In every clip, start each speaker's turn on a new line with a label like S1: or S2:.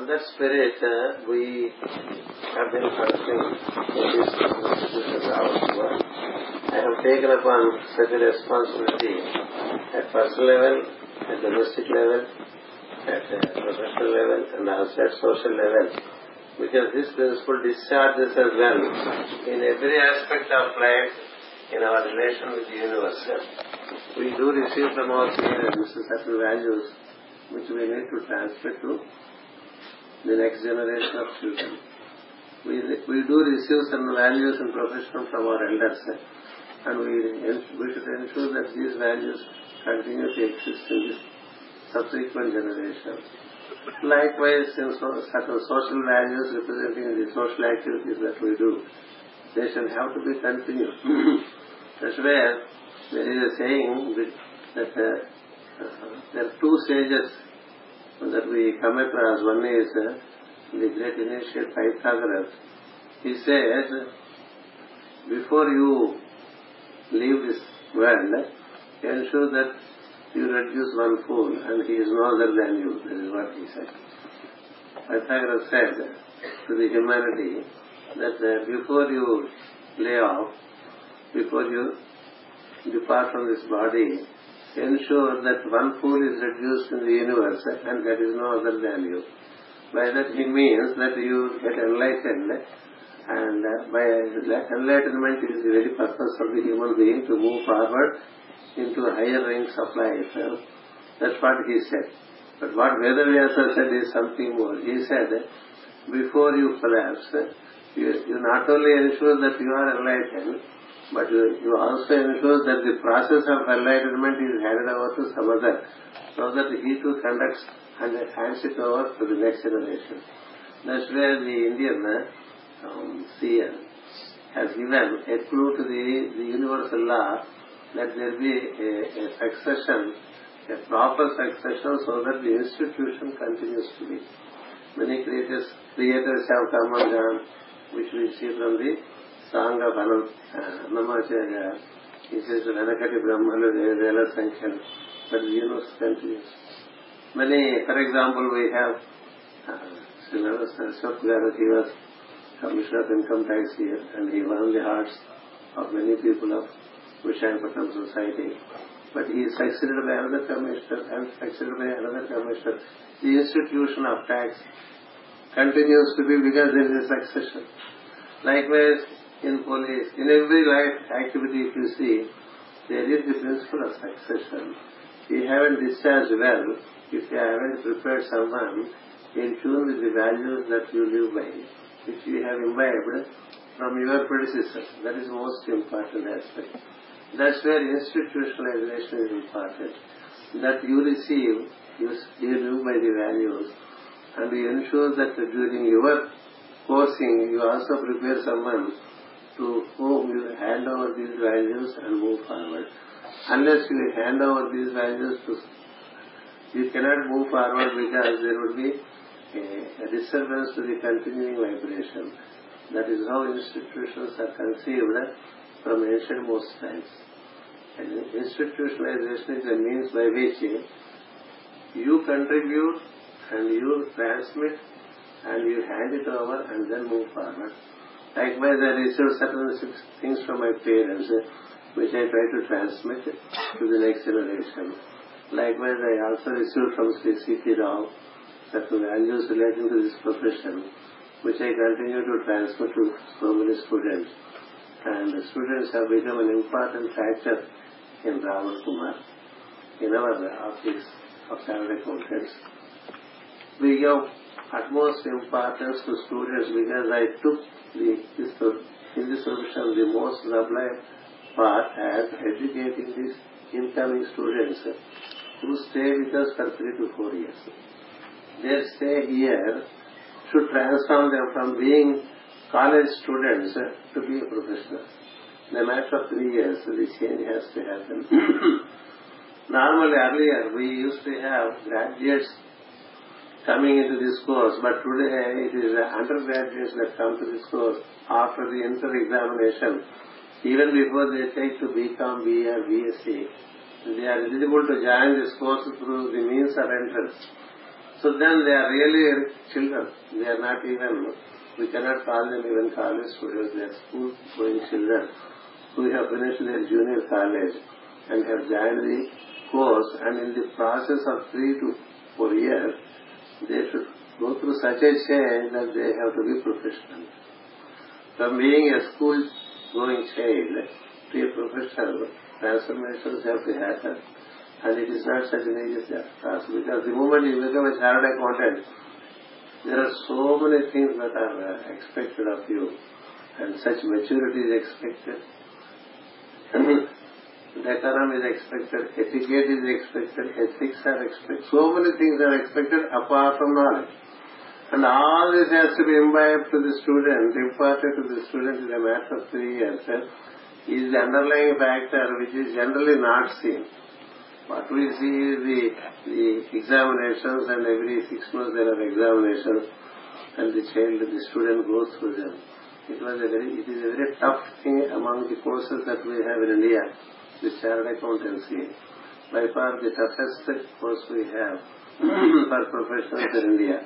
S1: on that spirit, uh, we have been functioning in this institution work. I have taken upon such a responsibility at personal level, at domestic level, at uh, professional level, and also at social level. Because this principle discharges as well in every aspect of life in our relation with the universe. We do receive from our parents certain values which we need to transmit to the next generation of children. We, we do receive some values and profession from our elders and we, we should ensure that these values continue to exist in this subsequent generation. Likewise, certain social values representing the social activities that we do, they should have to be continued. That's where there is a saying that uh, there are two stages that we come across. One is the great initiate Pythagoras. He says, before you leave this world, ensure that you reduce one fool and he is no other than you. That is what he said. Pythagoras said to the humanity that uh, before you lay off, before you depart from this body, ensure that one fool is reduced in the universe and there is no other than you. By that he means that you get enlightened and uh, by enlightenment is the very purpose of the human being to move forward into higher ranks of life. That's what he said. But what Vedavyasa said is something more. He said, before you collapse, you, you not only ensure that you are enlightened, but you, you also ensure that the process of enlightenment is handed over to some other, so that he too conducts and hands it over to the next generation. That's where the Indian um, seer has given a clue to the, the universal law that there will be a, a succession, a proper succession so that the institution continues to be. Many creators, creators have come and gone, which we see from the uh, Annamacharya. He says, Venakati Brahmanu Vela Sankhyan, but the universe continues. Many, for example, we have uh, Ashok Garu, he was Commissioner of Income Tax here, and he won the hearts of many people of Vishakhapatnam society. But he is succeeded by another commissioner and succeeded by another commissioner. The institution of tax continues to be because there is a succession. Likewise, in police, in every life activity if you see, there is the principle of succession. You haven't discharged well, if you haven't prepared someone in tune with the values that you live by, which you have imbibed from your predecessors, that is the most important aspect. That's where institutionalization is important. That you receive, you, you live by the values, and you ensure that during your coursing, you also prepare someone to whom you hand over these values and move forward. Unless you hand over these values to you cannot move forward because there would be a, a disturbance to the continuing vibration. That is how institutions are conceived from ancient most times. And institutionalization is a means by which you contribute and you transmit and you hand it over and then move forward. Likewise, I received certain things from my parents, eh, which I try to transmit to the next generation. Likewise, I also received from Sri C.P. Rao certain values relating to this profession, which I continue to transmit to so many students. And the students have become an important factor in Rao & Kumar, in our office of chartered accountants. We utmost importance to students because I took the, this, in this profession the most sublime part as educating these incoming students who stay with us for three to four years. Their stay here should transform them from being college students to be a professional. In a matter of three years, the change has to happen. Normally, earlier, we used to have graduates coming into this course, but today it is undergraduates that come to this course after the inter-examination. Even before they take to BCom, BA BSc, they are eligible to join this course through the means of entrance. So then they are really children. They are not even, we cannot call them even college students. They are school going children who have finished their junior college and have joined the course and in the process of three to four years, they should go through such a change that they have to be professional. From being a school going child to a professional, transformations have to happen. And it is not such an easy task because the moment you become a chartered accountant, there are so many things that are uh, expected of you and such maturity is expected. Decorum is expected, etiquette is expected, ethics are expected. So many things are expected apart from knowledge. And all this has to be imbibed to the student, imparted to the student in a matter of three years. Is the underlying factor which is generally not seen. What we see is the, the examinations and every six months there are examinations and the child, the student goes through them. It was a very, it is a very tough thing among the courses that we have in India, the chartered accountancy. By far the toughest course we have for professionals in India.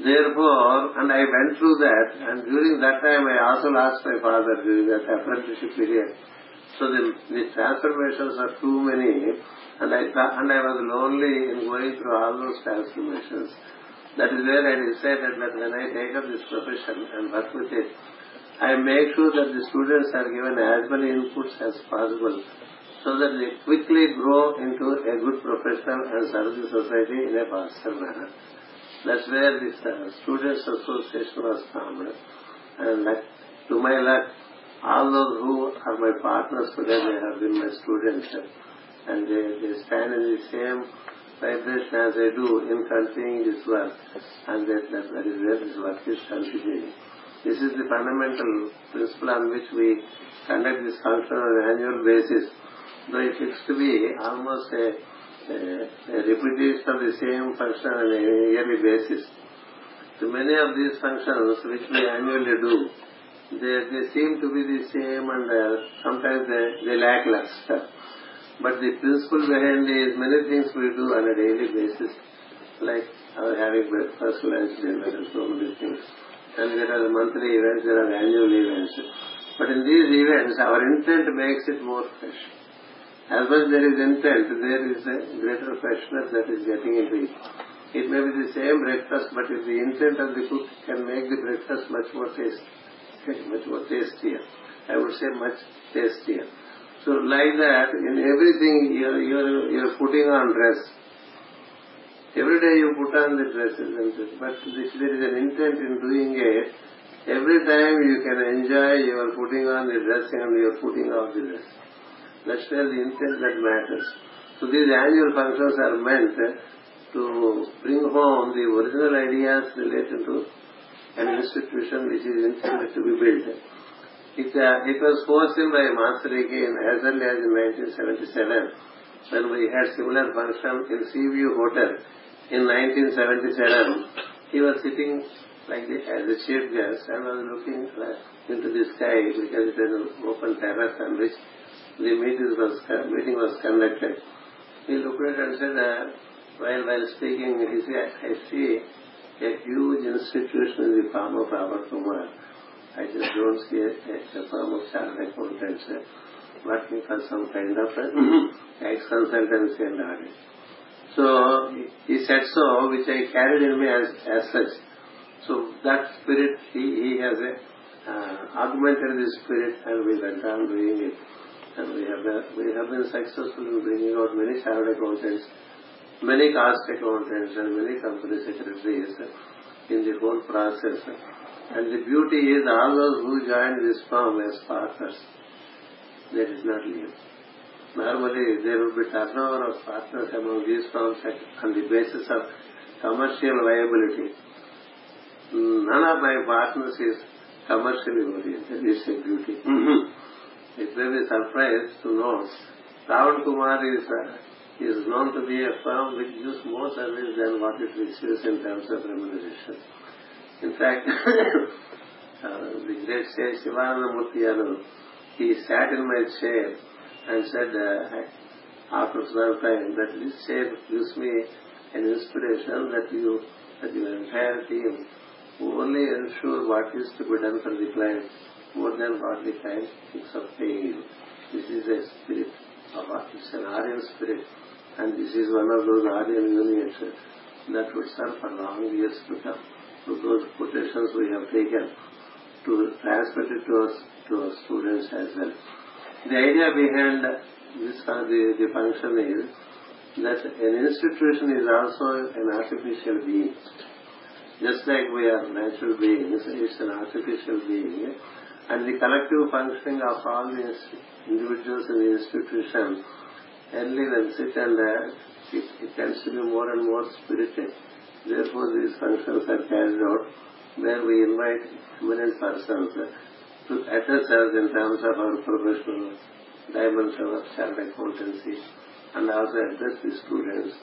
S1: Therefore, and I went through that, and during that time I also asked my father during that apprenticeship period. So the, the transformations are too many and I and I was lonely in going through all those transformations. That is where I decided that when I take up this profession and work with it, I make sure that the students are given as many inputs as possible so that they quickly grow into a good professional and serve the society in a faster manner. That's where this uh, Students Association was formed. And like, to my luck, all those who are my partners today, they have been my students and they, they stand in the same vibration as I do in continuing this work and that, that, that is where this work is continuing. This is the fundamental principle on which we conduct this function on an annual basis. Though it to be almost a, a, a repetition of the same function on a yearly basis. So many of these functions which we annually do, they, they seem to be the same and uh, sometimes they, they lack luster. But the principle behind is many things we do on a daily basis, like our having breakfast, lunch, dinner, and so many things. And there are monthly events, there are annual events. But in these events, our intent makes it more fresh. As much there is intent, there is a greater freshness that is getting into it. It may be the same breakfast, but if the intent of the cook can make the breakfast much more tasty, much more tastier, I would say much tastier. So like that, in everything you're, you're, you're putting on dress. Every day you put on the dress, isn't it? But if there is an intent in doing it. Every time you can enjoy your putting on the dress and you're putting off the dress. That's where the intent that matters. So these annual functions are meant to bring home the original ideas related to an institution which is intended to be built. It, uh, it was foreseen by Master again as early as in 1977 when we had similar function in Seaview Hotel in 1977. He was sitting like the, as a chief guest and was looking into the sky because it was an open terrace on which the meeting was, meeting was conducted. He looked at it and said, uh, while, while speaking, he said, I see a huge institution in the form of Rao & Kumar I just don't see a, a firm of chartered accountants working for some kind of ex-consultancy and audit. So he said so, which I carried in me as, as such. So that spirit, he, he has a, uh, augmented the spirit and we went on doing it. And we have, uh, we have been successful in bringing out many chartered accountants, many cost accountants and many company secretaries in the whole process. And the beauty is all those who join this firm as partners, that is not leave. Normally there will be turnover of partners among these firms on the basis of commercial viability. None of my partners is commercially oriented. It's a beauty. It may be surprised to know Rao & Kumar is, uh, is known to be a firm which gives more service than what it receives in terms of remuneration. In fact, uh, the great sage Shivananda Murthy he sat in my chair and said, uh, after some time, that this chair gives me an inspiration that you, that your entire team only ensure what is to be done for the client more than what the thinks of you. This is a spirit of it's an Aryan spirit and this is one of those Aryan units that would serve for long years to come. So those quotations we have taken to transmit it to us, to our students as well. The idea behind this uh, the, the function is that an institution is also an artificial being. Just like we are natural beings, it's an artificial being. And the collective functioning of all the individuals in the institution, only when sit and uh, it, it tends to be more and more spirited. Therefore, these functions are carried out where we invite eminent persons to address us in terms of our professional dimension of chartered accountancy and also address the students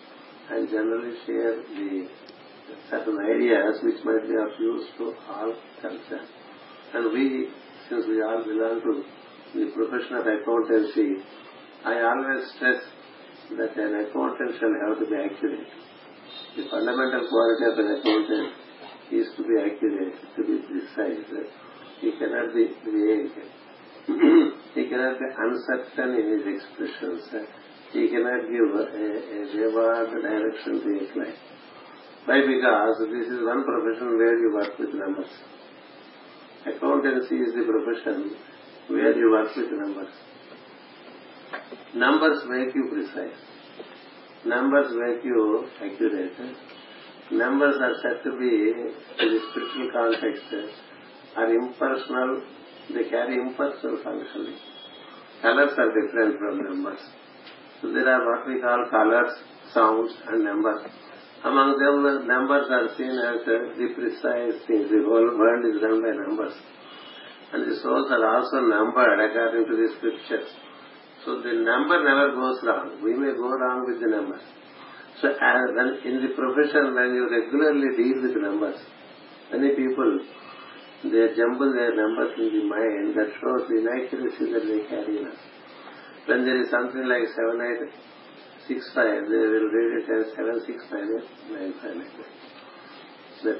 S1: and generally share the certain ideas which might be of use to all concerned. And we, since we all belong to the profession of accountancy, I always stress that an accountant shall have to be accurate. The fundamental quality of an accountant is to be accurate, to be precise. He cannot be vague. he cannot be uncertain in his expressions. He cannot give a, a direction to a client. Why? Because this is one profession where you work with numbers. Accountancy is the profession where you work with numbers. Numbers make you precise. Numbers make you accurate. Numbers are said to be, in the spiritual context, are impersonal. They carry impersonal functioning. Colors are different from numbers. So there are what we call colors, sounds, and numbers. Among them, uh, numbers are seen as uh, the precise things. The whole world is run by numbers. And the souls are also numbered according to the scriptures. So the number never goes wrong. We may go wrong with the numbers. So as when in the profession, when you regularly deal with numbers, many people, they jumble their numbers in the mind that shows the inaccuracy that they carry in us. When there is something like 7, 8, six five, they will read it as seven six nine eight nine five like that. But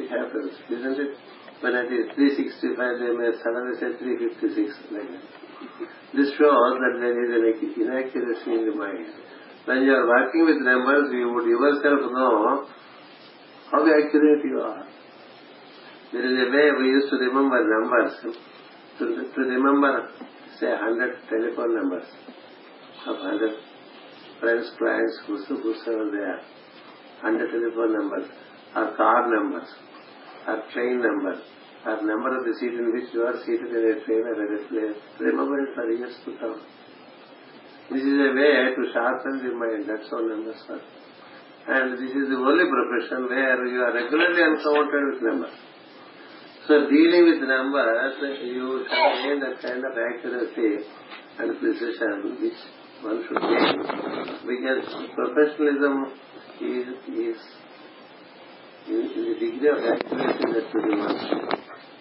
S1: it happens, isn't it? When it is three sixty five, they may suddenly say three fifty six like that. This shows that there is an inaccuracy in the mind. When you are working with numbers, you would yourself know how accurate you are. There is a way we used to remember numbers. To, to remember, say, 100 telephone numbers of 100 friends, clients, whosoever they are, and the telephone numbers, or car numbers, or train numbers, or number of the seat in which you are seated in a train or at a plane. Remember it for years to come. This is a way to sharpen the mind. That's all numbers are. And this is the only profession where you are regularly encountered with numbers. So dealing with numbers, you gain that kind of accuracy and precision which one should gain because professionalism is, is in, in the degree of accuracy that you demand.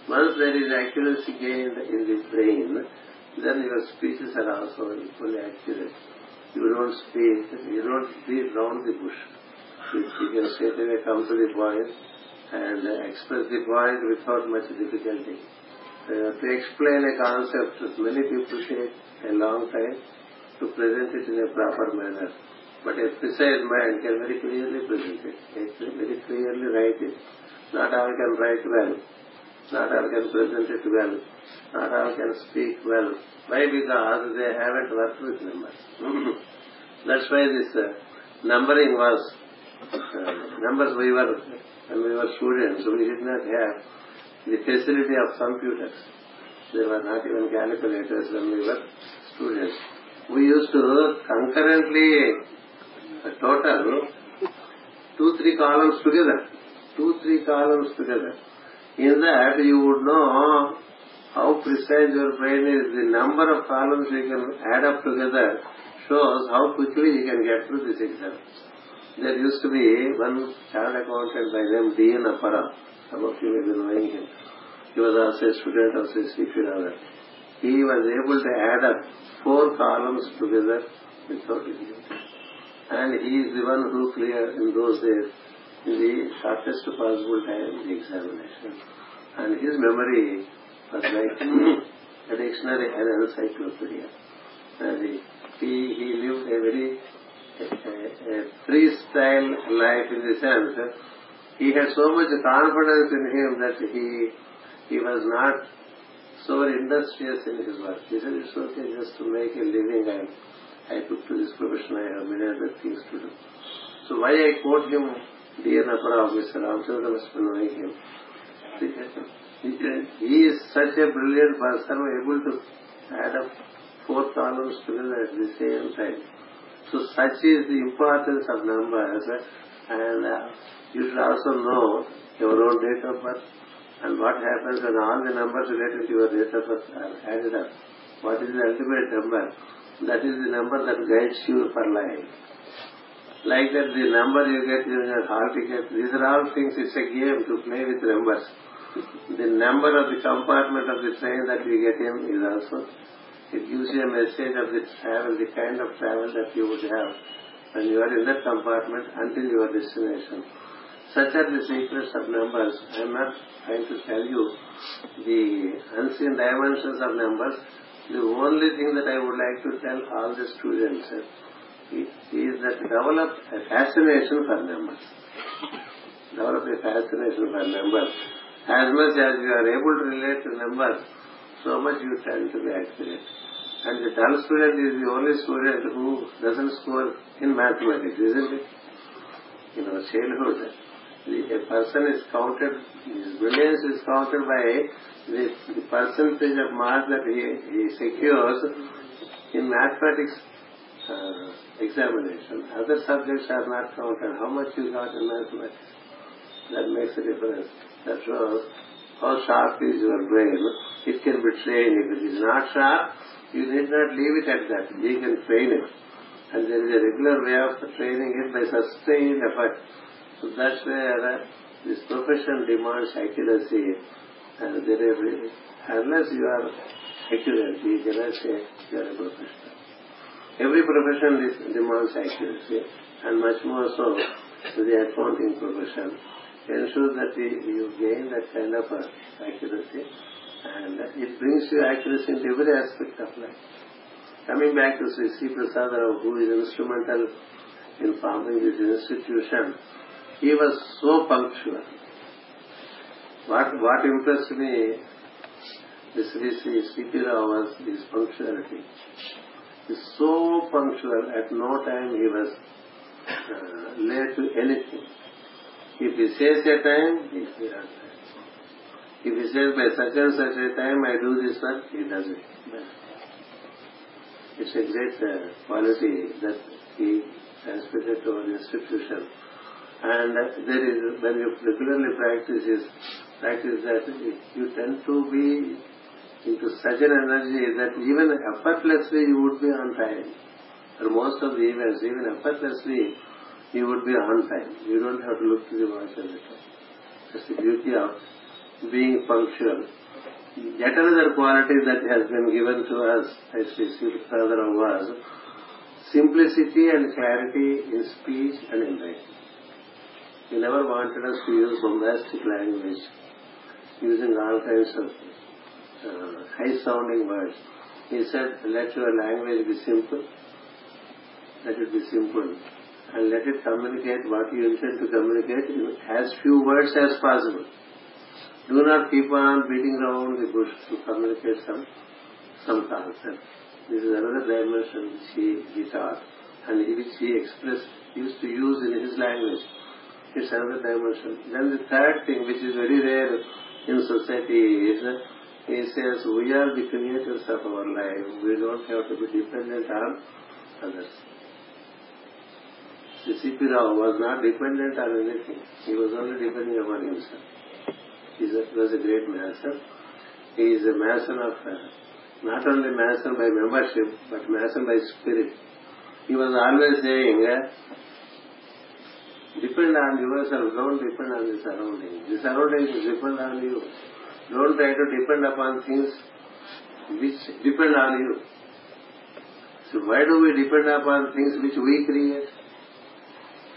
S1: Once there is accuracy gained in the brain, then your speeches are also equally accurate. You don't speak, you don't beat around the bush. You, you can straight away come to the point and express the point without much difficulty. Uh, to explain a concept, many people take a long time to present it in a proper manner. But a precise mind can very clearly present it, can very clearly write it. Not all can write well. Not all can present it well. Not all can speak well. Why? Because they haven't worked with numbers. That's why this uh, numbering was, uh, numbers we were, when we were students, we did not have the facility of computers. There were not even calculators when we were students we used to concurrently total two, three columns together. Two, three columns together. In that you would know how precise your brain is. The number of columns you can add up together shows how quickly you can get through this exam. There used to be one child accountant by name D.N. Appara. Some of you may be knowing him. He was also a student of Sri He was able to add up four columns together without difficulty. And he is the one who cleared in those days in the shortest possible time the examination. And his memory was like a dictionary and an encyclopedia. And he, he, lived a very a, a freestyle life in the sense he had so much confidence in him that he he was not so industrious in his work. He said, it's okay just to make a living. I, I took to this profession. I have many other things to do. So why I quote him, dear Napara, Mr. Ramchandra must be knowing him. He is such a brilliant person, able to add up four columns together at the same time. So such is the importance of numbers and uh, you should also know your own date of birth and what happens when all the numbers related to your date of birth are added up. What is the ultimate number? That is the number that guides you for life. Like that, the number you get in your hall ticket, these are all things, it's a game to play with numbers. The number of the compartment of the train that you get in is also, it gives you a message of the travel, the kind of travel that you would have when you are in that compartment until your destination. Such are the secrets of numbers. I am not trying to tell you the unseen dimensions of numbers. The only thing that I would like to tell all the students is that develop a fascination for numbers. Develop a fascination for numbers. As much as you are able to relate to numbers, so much you tend to be accurate. And the dull student is the only student who doesn't score in mathematics, isn't it? In our childhood, a person is counted, his brilliance is counted by the, percentage of marks that he, he secures in mathematics uh, examination. Other subjects are not counted. How much you got in mathematics? That makes a difference. That shows how sharp is your brain. It can be trained. If it is not sharp, you need not leave it at that. You can train it. And there is a regular way of training it by sustained effort. So that's where uh, this profession demands accuracy. And there is, unless you are accurate, you cannot say you are a professional. Every profession demands accuracy, and much more so the accounting profession. Ensure that you gain that kind of uh, accuracy, and it brings you accuracy in every aspect of life. Coming back to Sri. Prasad who is instrumental in forming this institution, he was so punctual. What impressed me this C.P. Rao was his punctuality. He's so punctual, at no time he was uh, late to anything. If he says a time, he is on. If he says by such and such a time I do this work, he does it. It's a great uh, quality that he transmitted to our institution. And there is, when you regularly practice is, practice that, you tend to be into such an energy that even effortlessly you would be on time. For most of the events, even effortlessly, you would be on time. You don't have to look to the watch every time. That's the beauty of being punctual. Yet another quality that has been given to us, as Sri Father was, simplicity and clarity in speech and in writing. He never wanted us to use bombastic language, using all kinds of uh, high-sounding words. He said, let your language be simple, let it be simple, and let it communicate what you intend to communicate in as few words as possible. Do not keep on beating around the bush to communicate some some concept. This is another dimension which he, he taught and which he expressed, used to use in his language. It's another dimension. Then the third thing, which is very rare in society, is he says we are the creators of our life. We don't have to be dependent on others. C.P. Rao was not dependent on anything. He was only depending upon himself. He was a great master. He is a mason of, uh, not only mason by membership, but mason by spirit. He was always saying, uh, Depend on yourself, don't depend on the surroundings. The surroundings depend on you. Don't try to depend upon things which depend on you. So why do we depend upon things which we create?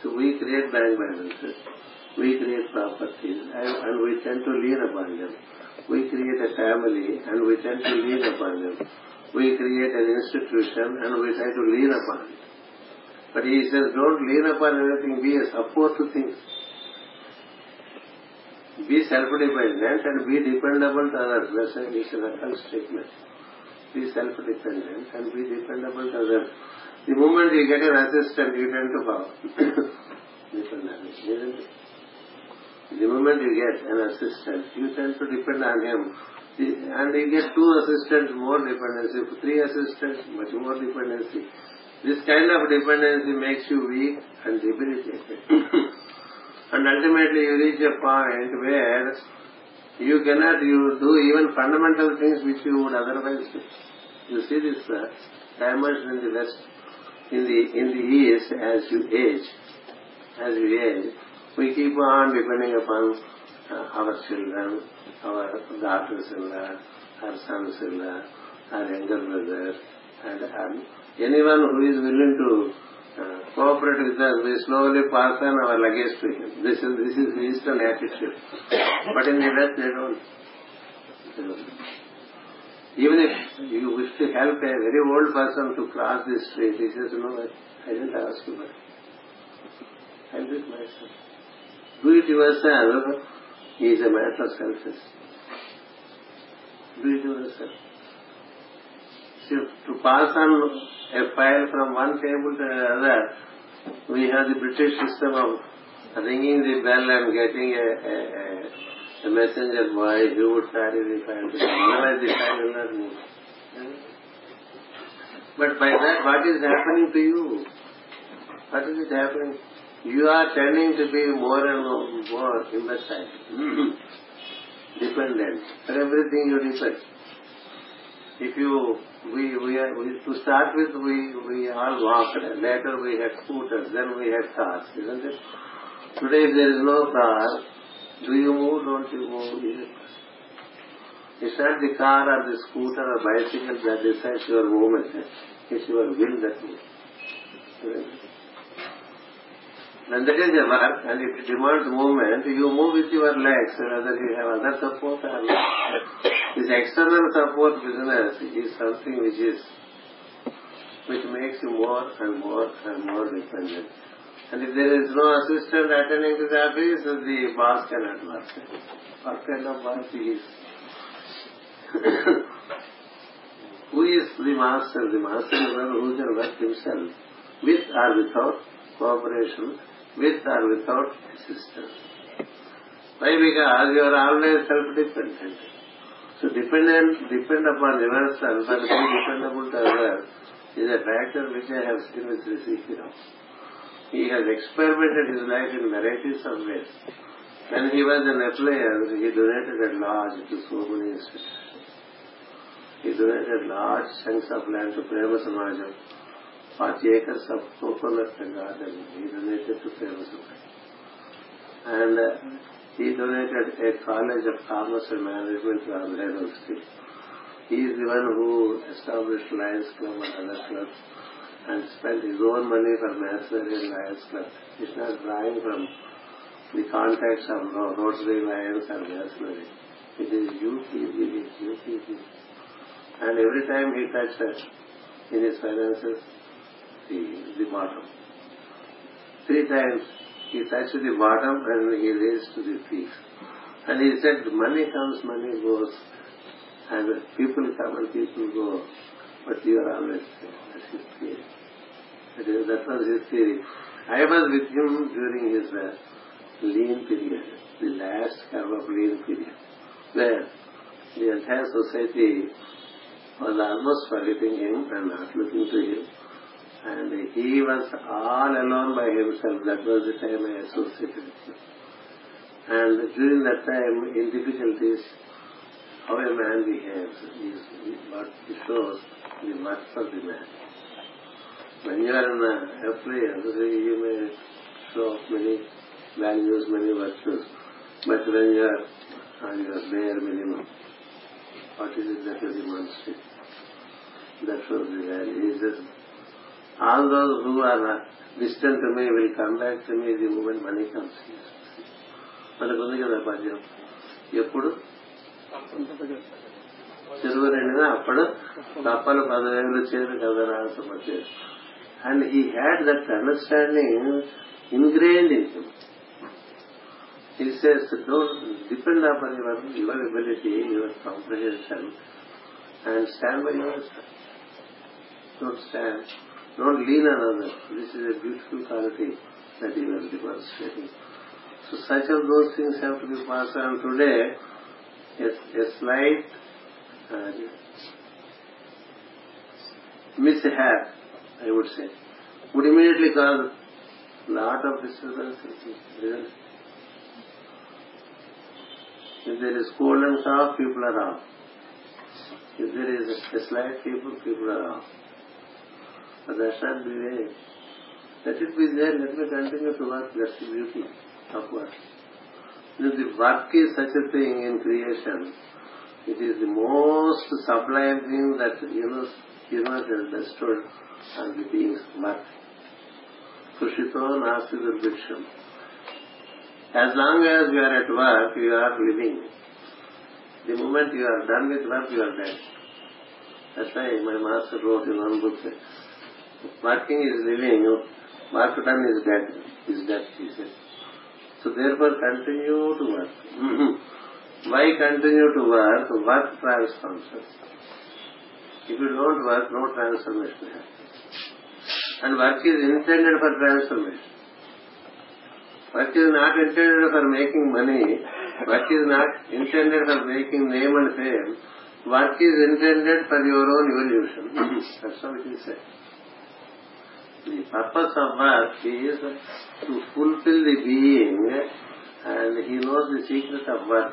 S1: So we create bank balances, we create properties, and, and we tend to lean upon them. We create a family, and we tend to lean upon them. We create an institution, and we try to lean upon it. But he says, don't lean upon anything, be a support to things. Be self-dependent and be dependable to others. That's a, it's statement. Be self-dependent and be dependable to others. The moment you get an assistant, you tend to it? The moment you get an assistant, you tend to depend on him. And you get two assistants, more dependency. Three assistants, much more dependency. This kind of dependency makes you weak and debilitated. and ultimately you reach a point where you cannot you do even fundamental things which you would otherwise do. You see this uh, dimension in the west, in the in the east as you age, as you age, we keep on depending upon uh, our children, our daughters-in-law, our sons-in-law, our younger brother, and um, anyone who is willing to uh, cooperate with us, we slowly pass on our luggage to him. This is this is Eastern attitude. But in the West, they don't. Even if you wish to help a very old person to cross the street, he says, no, I didn't ask you, I'll myself. Do it yourself He is a matter of selfishness. Do it yourself. To pass on a file from one table to another, we have the British system of ringing the bell and getting a, a, a, a messenger boy who would carry the file. Otherwise the file will not move. But by that, what is happening to you? What is it happening? You are tending to be more and more imbecile, dependent. For everything you depend. If you we, we, are, we, to start with, we, we all walked. Later we had scooters. Then we had cars, isn't it? Today there is no car, do you move, don't you move? It's not the car or the scooter or bicycle that decides your movement. It's your will that moves. When that is a work and if it demands movement, you move with your legs, and whether you have other support. This external support business is something which is which makes you more and more and more dependent. And if there is no assistant attending to the office, the boss cannot work. What is? who is the master? The master is one who can work himself, with or without cooperation, with or without assistance. Why? Because you are always self-dependent. So dependent, depend upon yourself and be dependable to others is a factor which I have seen with Rishi He has experimented his life in varieties of ways. When he was an appliance, he donated at large to so many institutions. He donated a large chunks of land to Prema Samajam, 40 acres of coconut garden. He donated to Samajam. And he donated a college of commerce and management to Andhra University. He is the one who established Lions Club and other clubs and spent his own money for Masonry and Lions Club. He's not drawing from the context of Rotary Lions and Masonry. It is UPB, UPB. And every time he touched in his finances the, the bottom. Three times he touched the bottom and he raised to the peak. And he said, money comes, money goes. And people come and people go. But you are always there. That's his theory. That, is, that was his theory. I was with him during his uh, lean period, the last curve of lean period, where the entire society was almost forgetting him and not looking to him and he was all alone by himself. That was the time I associated with him. And during that time, in difficulties, how a man behaves is what shows the worth of the man. When you are in a affluence, you may show many values, many virtues, but when you are on your bare minimum, what is it that you demonstrate? That shows the value. He says, All all those who are distant me will come back to me the moment money comes మనకు ఉంది కదా పద్యం ఎప్పుడు? చెరువు నిండిన అప్పుడు తప్పలు పదివేలు చేరు కదా రాసే and he had that understanding ingrained in says don't depend on your your ability your comprehension and stand by your don't stand Don't lean on others. This is a beautiful quality that you are demonstrating. So such of those things have to be passed on today. A, a slight uh, mishap, I would say, would immediately cause a lot of disturbance. If there is cold and cough, people are off. If there is a slight fever, people are off. The way. Let it be there, let me continue to work, that's the beauty of work. If the work is such a thing in creation, it is the most sublime thing that universe, universe has bestowed on the beings work. Kushito nasti durbhiksham. As long as you are at work, you are living. The moment you are done with work, you are dead. That's why my master wrote in one book, working is living, work done is dead, is dead, he said. So therefore continue to work. Why continue to work? Work transforms us. If you don't work, no transformation happens. And work is intended for transformation. Work is not intended for making money. Work is not intended for making name and fame. Work is intended for your own evolution. That's it is said. The purpose of work is to fulfill the being and he knows the secret of work.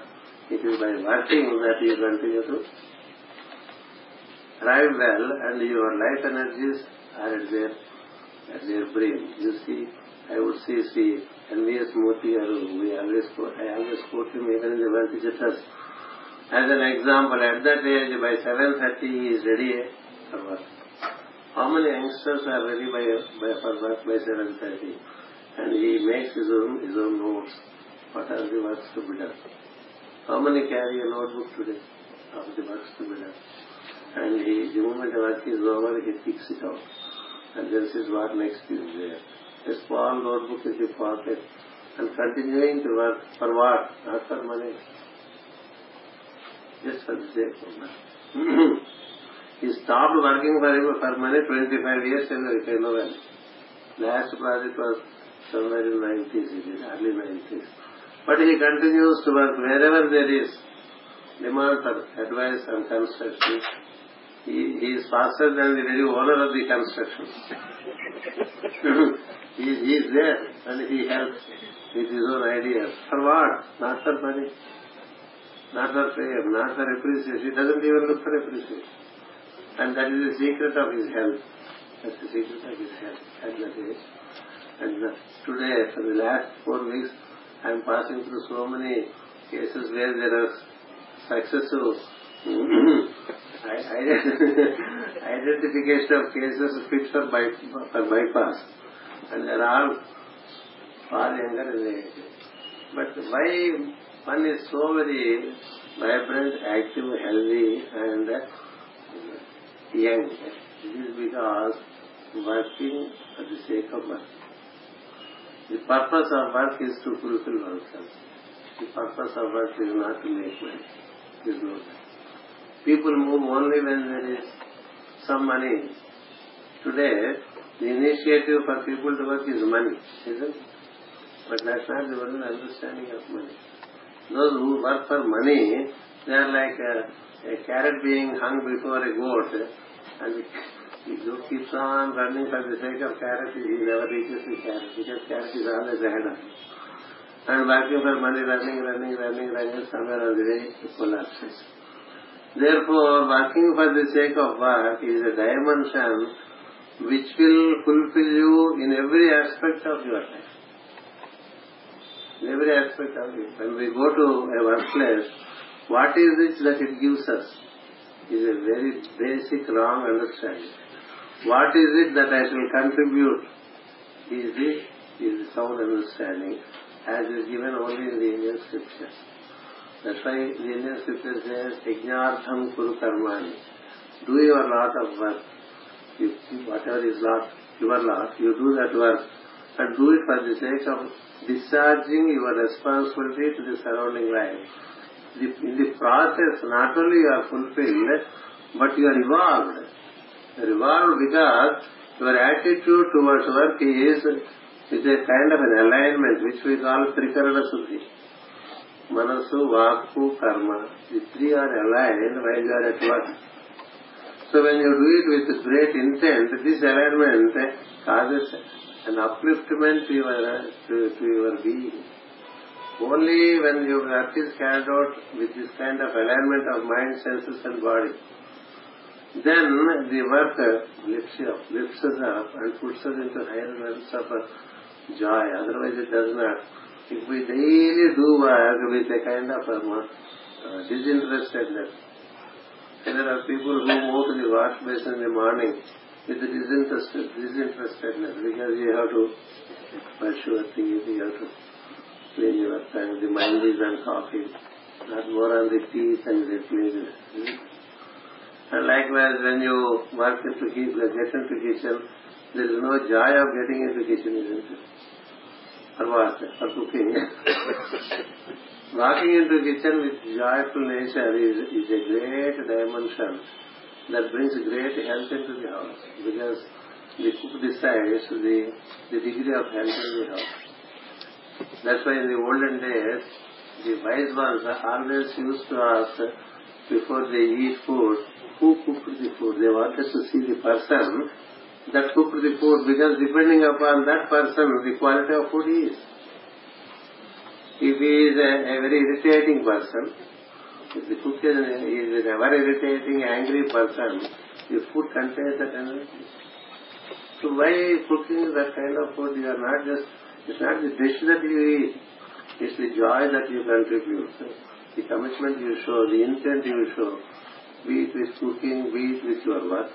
S1: It is by working that you continue to thrive well and your life energies are at their, at their brain. You see, I would say, see, N.V.S. Murthy, we always quote, I always quote him even in the world. As an example, at that age, by 7.30, he is ready for work. How many youngsters are ready by, by for work by 7.30? And he makes his own, his own notes. What are the works to be done? How many carry a notebook today of the works to be done? And he, the moment the work is over, he picks it out. And then says what next is there. A small notebook in the pocket. And continuing to work for what? Not for money. Just for the sake of money. he stopped working for him for money 25 years in the Kano Valley. Last project was somewhere in 90s, it is early 90s. But he continues to work wherever there is demand for advice and construction. He, he is faster than the very owner of the construction. he, he is there and he helps with his own ideas. For what? Not for money. Not for fame, not for appreciation. He doesn't even look for appreciation. And that is the secret of his health. That's the secret of his health age. And today, for the last four weeks, I am passing through so many cases where there are successful identification of cases fit for, by, for bypass. And they are all far younger in age. But why one is so very vibrant, active, healthy, and young? It is because working for the sake of work. The purpose of work is to fulfill oneself. The purpose of work is not to make money. There is no. People move only when there is some money. Today, the initiative for people to work is money, isn't it? But that's not the original understanding of money. Those who work for money, they are like a, a carrot being hung before a goat, and the goat keeps on running for the sake of carrot, he never reaches the carrot, because carrot is always ahead of him. And working for money, running, running, running, running, somewhere on the way, it collapses. Therefore, working for the sake of work is a dimension which will fulfill you in every aspect of your life. In every aspect of it. When we go to a workplace, what is it that it gives us? Is a very basic wrong understanding. what is it that I shall contribute is the, is the sound understanding as is given only in the Indian scriptures. That's why the Indian scripture says, Yajnartham Kuru Karmani. Do your lot of work. You, whatever is lot, your lot, you do that work and do it for the sake of discharging your responsibility to the surrounding life. The, in the process, not only you are fulfilled, but you are evolved. Evolved because your attitude towards work is, is a kind of an alignment which we call Trikarana Suddhi. Manasu, Vaku, Karma. The three are aligned while you are at work. So when you do it with great intent, this alignment causes an upliftment to your, to, to your being. Only when work is carried out with this kind of alignment of mind, senses and body, then the work lifts you up, lifts us up and puts us into higher realms of uh, joy. Otherwise it does not. If we daily do work with a kind of um, uh, disinterestedness, and uh, there are people who move to the wash basin in the morning with the disinterested, disinterestedness because you have to pursue a thing, you have to clean your time. The mind is coffee, not more on the teeth and the cleanliness. Hmm? And likewise, when you work into kitchen, get into kitchen, there is no joy of getting into kitchen, isn't it? For what? For cooking. Walking into kitchen with joyful nature is, is a great dimension that brings great health into the house because the cook decides the, the degree of health in the house. That's why in the olden days, the wise ones always used to ask before they eat food, who cooked the food? They wanted to see the person that cooked the food because depending upon that person, the quality of food is. If he is a, a very irritating person, if the cook is, is a very irritating, angry person, the food contains that energy. So why cooking that kind of food? You are not just, it's not the dish that you eat, it's the joy that you contribute. The commitment you show, the intent you show, be it with cooking, be it with your work.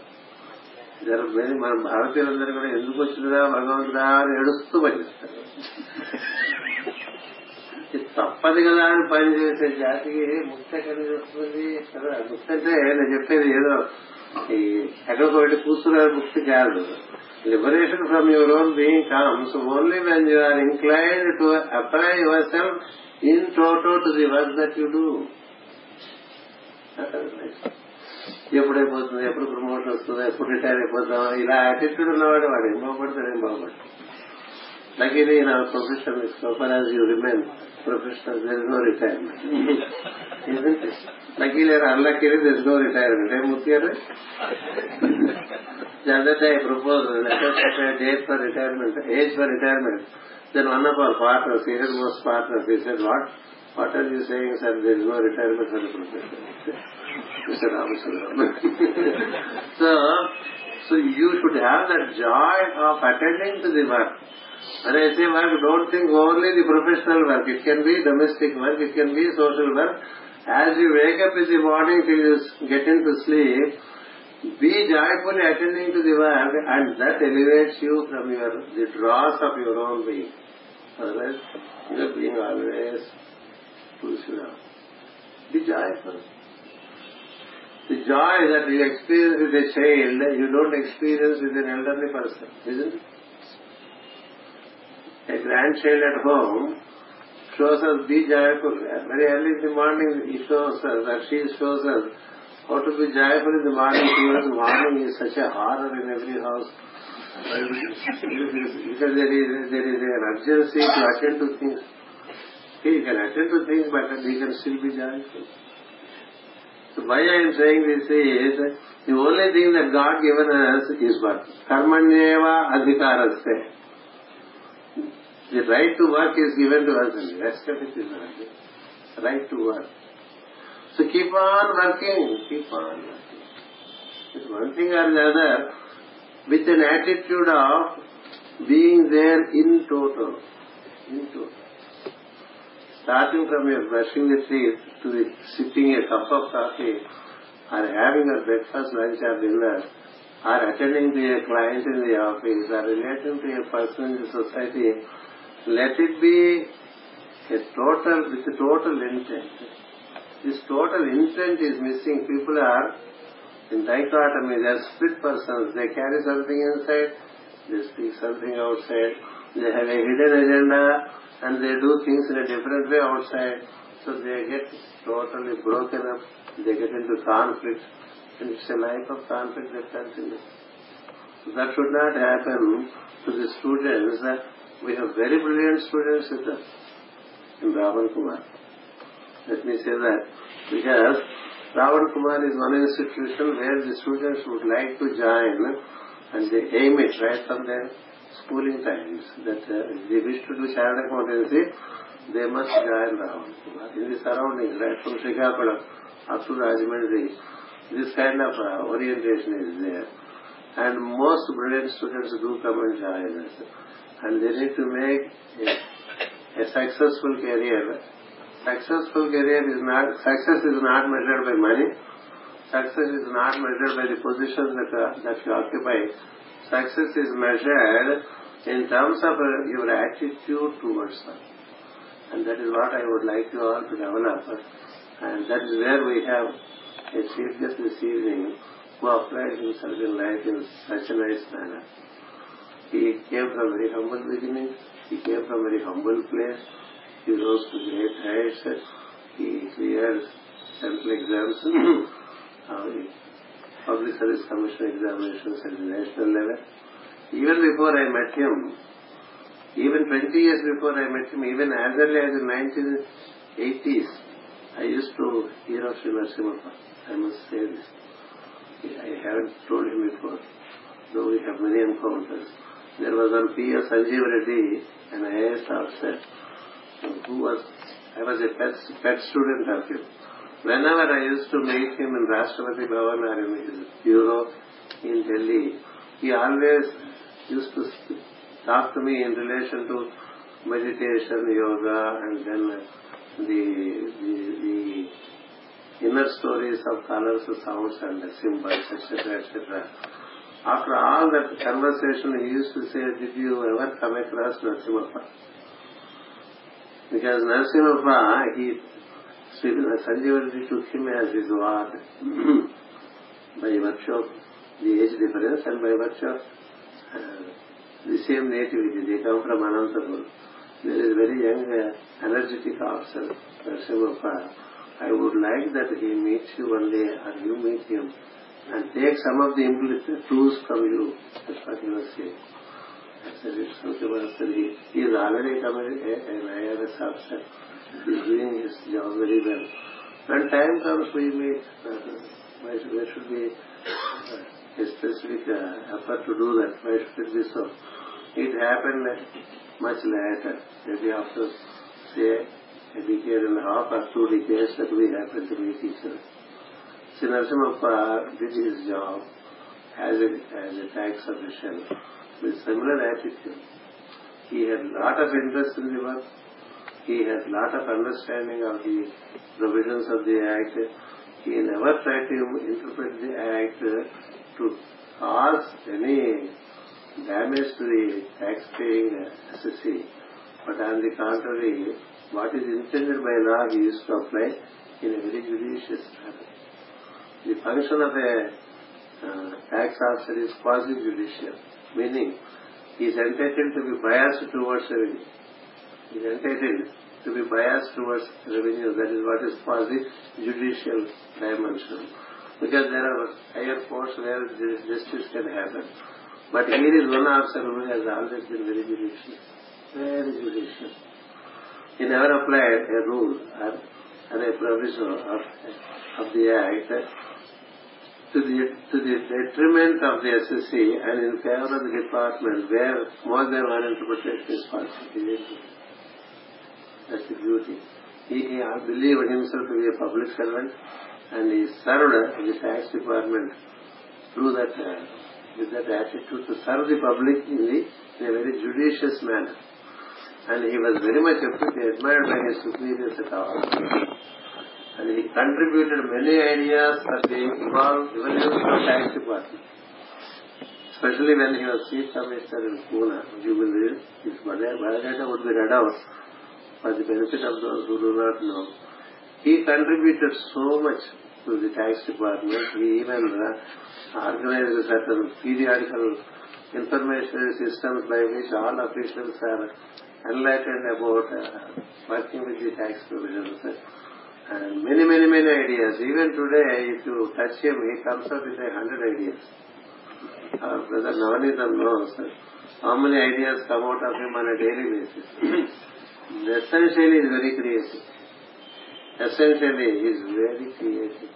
S1: జర మన భారతీయులందరూ కూడా ఎందుకు వచ్చిందిరా భగవంతుడా అని ఏడుస్తూ పనిచేస్తారు తప్పదు కదా అని పనిచేసే జాతికి ముక్తి ఎక్కడ వస్తుంది. కదా ముక్తి అంటే నేను చెప్పేది ఏదో ఈ ఎక్కడికి వెళ్ళి కూర్చున్న ముక్తి కాదు. Liberation from your own being comes only when you are inclined to apply your self in toto to the work that you do ఎప్పుడైపోతుంది? ఎప్పుడు ప్రమోషన్ వస్తుంది? ఎప్పుడు రిటైర్ అయిపోతాం? ఇలా యాటిట్యూడ్ ఉన్నవాడు వాడు ఏం బాగుపడతాడు ఏం బాగుపడతాడు Luckily నా our profession, so far as you remain professional, there is no retirement. Isn't it? Luckily or unluckily, there is no retirement. Hey, Mutiyar? The other day I proposed, let us set a date for retirement, age for retirement. Then one of our partners, senior most partners, he said, what? What are you saying, sir? There is no retirement for the profession. Mr. Ramasundram. so, so you should have that joy of attending to the work. When I say work, don't think only the professional work. It can be domestic work, it can be social work. As you wake up in the morning till you get into sleep, be joyfully attending to the work and that elevates you from your the dross of your own being. Otherwise, your being always you down. Be joyful. The joy that you experience with a child, you don't experience with an elderly person, isn't it? A grandchild at home shows us be joyful. Very early in the morning he shows us, that she shows us how to be joyful in the morning. The morning is such a horror in every house. because there is, there is an urgency to attend to things. He can attend to things but he can still be joyful. So why I am saying this is, the only thing that God given us is what? Karmanyeva adhikaraste. The right to work is given to us the rest of it is not Right to work. So keep on working, keep on working. It's one thing or the other with an attitude of being there in total. In total. Starting from your brushing the teeth to the sipping a cup of coffee or having a breakfast, lunch or dinner, or attending to a client in the office or relating to a person in the society, let it be a total, with a total intent. This total intent is missing. People are in dichotomy. They are split persons. They carry something inside, they speak something outside. They have a hidden agenda and they do things in a different way outside. So they get totally broken up. They get into conflict and it's a life of conflict that continues. So that should not happen to the students. We have very brilliant students with us in Rao & Kumar. Let me say that because Rao & Kumar is one institution where the students would like to join and they aim it right from their schooling times that uh, if they wish to do chartered accountancy, they must join Rao & Kumar. In the surroundings, right from Srikakulam up to Rajahmundry, this kind of uh, orientation is there. And most brilliant students do come and join us. And they need to make a, a successful career. Successful career is not, success is not measured by money. Success is not measured by the positions that, uh, that you occupy. Success is measured in terms of uh, your attitude towards them. And that is what I would like you all to develop. And that is where we have a chief guest this evening who applied himself in life in such a nice manner. He came from very humble beginnings. He came from very humble place. He rose to great heights. He cleared central exams, public service commission examinations at the national level. Even before I met him, even 20 years before I met him, even as early as the 1980s, I used to hear of Sri Narasimha. I must say this. I haven't told him before, though we have many encounters. There was one P.S. Sanjeev Reddy, an IAS officer, who was, I was a pet, pet student of him. Whenever I used to meet him in Rashtrapati Bhavan or in his bureau in Delhi, he always used to talk to me in relation to meditation, yoga, and then the, the, the inner stories of colors, sounds and symbols, etc., etc. After all that conversation, he used to say, did you ever come across Narasimhappa? Because Narasimhappa, he, Sanjeev took him as his ward by virtue of the age difference and by virtue of uh, the same nativity. They come from Anantapur. There is very young, uh, energetic officer, Narasimhappa I would like that he meets you one day or you meet him and take some of the implicit clues from you. That's what he was saying. I said, it's okay, Master. He, is already coming an IRS officer. He is doing his job very well. When time comes, we meet. Uh, there should be uh, a specific uh, effort to do that. Why should it be so? It happened much later, maybe after, say, a decade and a half or two decades that we happened to meet each other. Sri Narasimhappa did his job as a, as a tax official with similar attitude. He had a lot of interest in the work. He had a lot of understanding of the provisions of the Act. He never tried to interpret the Act to cause any damage to the tax-paying assessee. But on the contrary, what is intended by law he used to apply in a very judicious manner. The function of a uh, tax officer is quasi-judicial, meaning he is entitled to be biased towards revenue. He is entitled to be biased towards revenue. That is what is quasi-judicial dimension. Because there are higher courts where justice can happen. But here is one officer who has always been very judicial. Very judicial. He never applied a rule or, or a provision of, of the Act to the, to the detriment of the assessee and in favor of the department where more than one interpretation is possible. That's the beauty. He, he believed himself to be a public servant and he served the tax department through that, uh, with that attitude to serve the public in, the, in a very judicious manner and he was very much admired by his superiors at all. And he contributed many ideas for the evolved evolution of tax department. especially when he was chief commissioner in Pune, you will read, his biodata would be read out for the benefit of those who do not know. He contributed so much to the tax department. He even uh, organized certain periodical information systems by which all officials are enlightened about uh, working with the tax provisions. And many, many, many ideas. Even today, if you touch him, he comes up with a hundred ideas. Our brother Navanitam knows how many ideas come out of him on a daily basis. Essentially, is very creative. Essentially, he is very creative.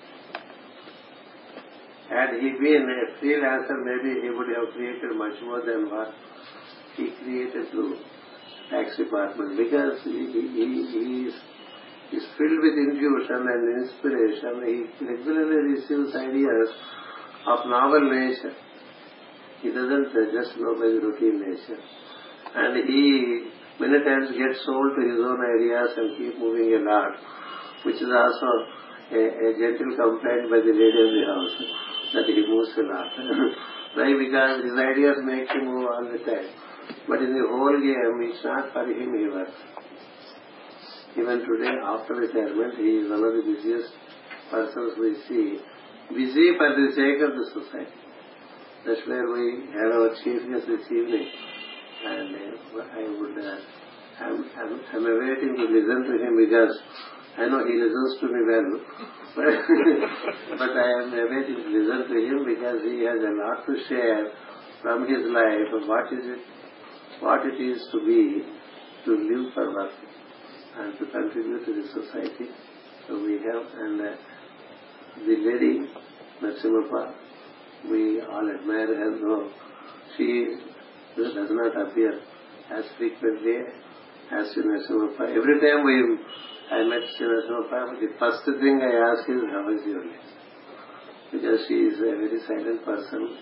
S1: Had he been a freelancer, maybe he would have created much more than what he created through tax department because he, he, he is, is filled with intuition and inspiration. He regularly receives ideas of novel nature. He doesn't just go by the routine nature. And he many times gets sold to his own ideas and keep moving a lot, which is also a, a gentle complaint by the lady of the house that he moves a lot. Why? Because his ideas make him move all the time. But in the whole game, it's not for him he works. Even today, after retirement, he is one of the busiest persons we see, busy for the sake of the society. That's where we had our chief guest this evening. And uh, I would, uh, I'm, I'm, I'm awaiting to listen to him because I know he listens to me well. But, I am awaiting to listen to him because he has a lot to share from his life of what is it, what it is to be, to live for work and to contribute to the society. So we have, and uh, the lady, Narasimhappa, we all admire her, though she does not appear as frequently as Sri Narasimhappa. Every time we, I met Sri Narasimhappa, the first thing I ask is, how is your life? Because she is a very silent person,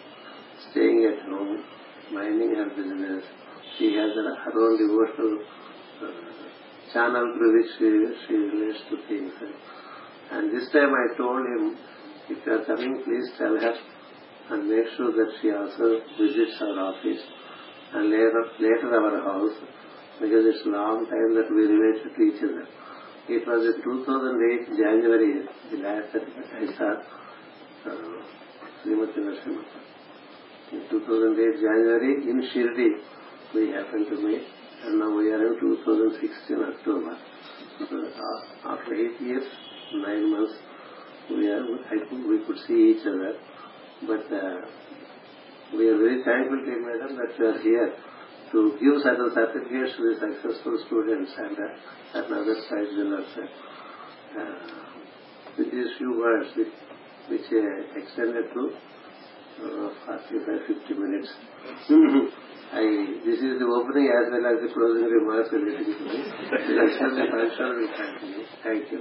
S1: staying at home, minding her business. She has her own devotional uh, channel through which she, she relates to things. And this time I told him, if you are coming, please tell her and make sure that she also visits our office and later, later our house because it's a long time that we related to each other. It was in 2008 January, the last that I saw uh, Srimati Narasimha. In 2008 January in Shirdi we happened to meet and now we are in 2016 October. Uh, after eight years, nine months, we are, I think we could see each other but uh, we are very thankful to you, madam, that you are here to give certain certificates to the successful students and uh, certain other side winners. Uh, with these few words, which, which uh, extended to uh, 45, 50 minutes. I, this is the opening as well as the closing remarks will continue. Thank you.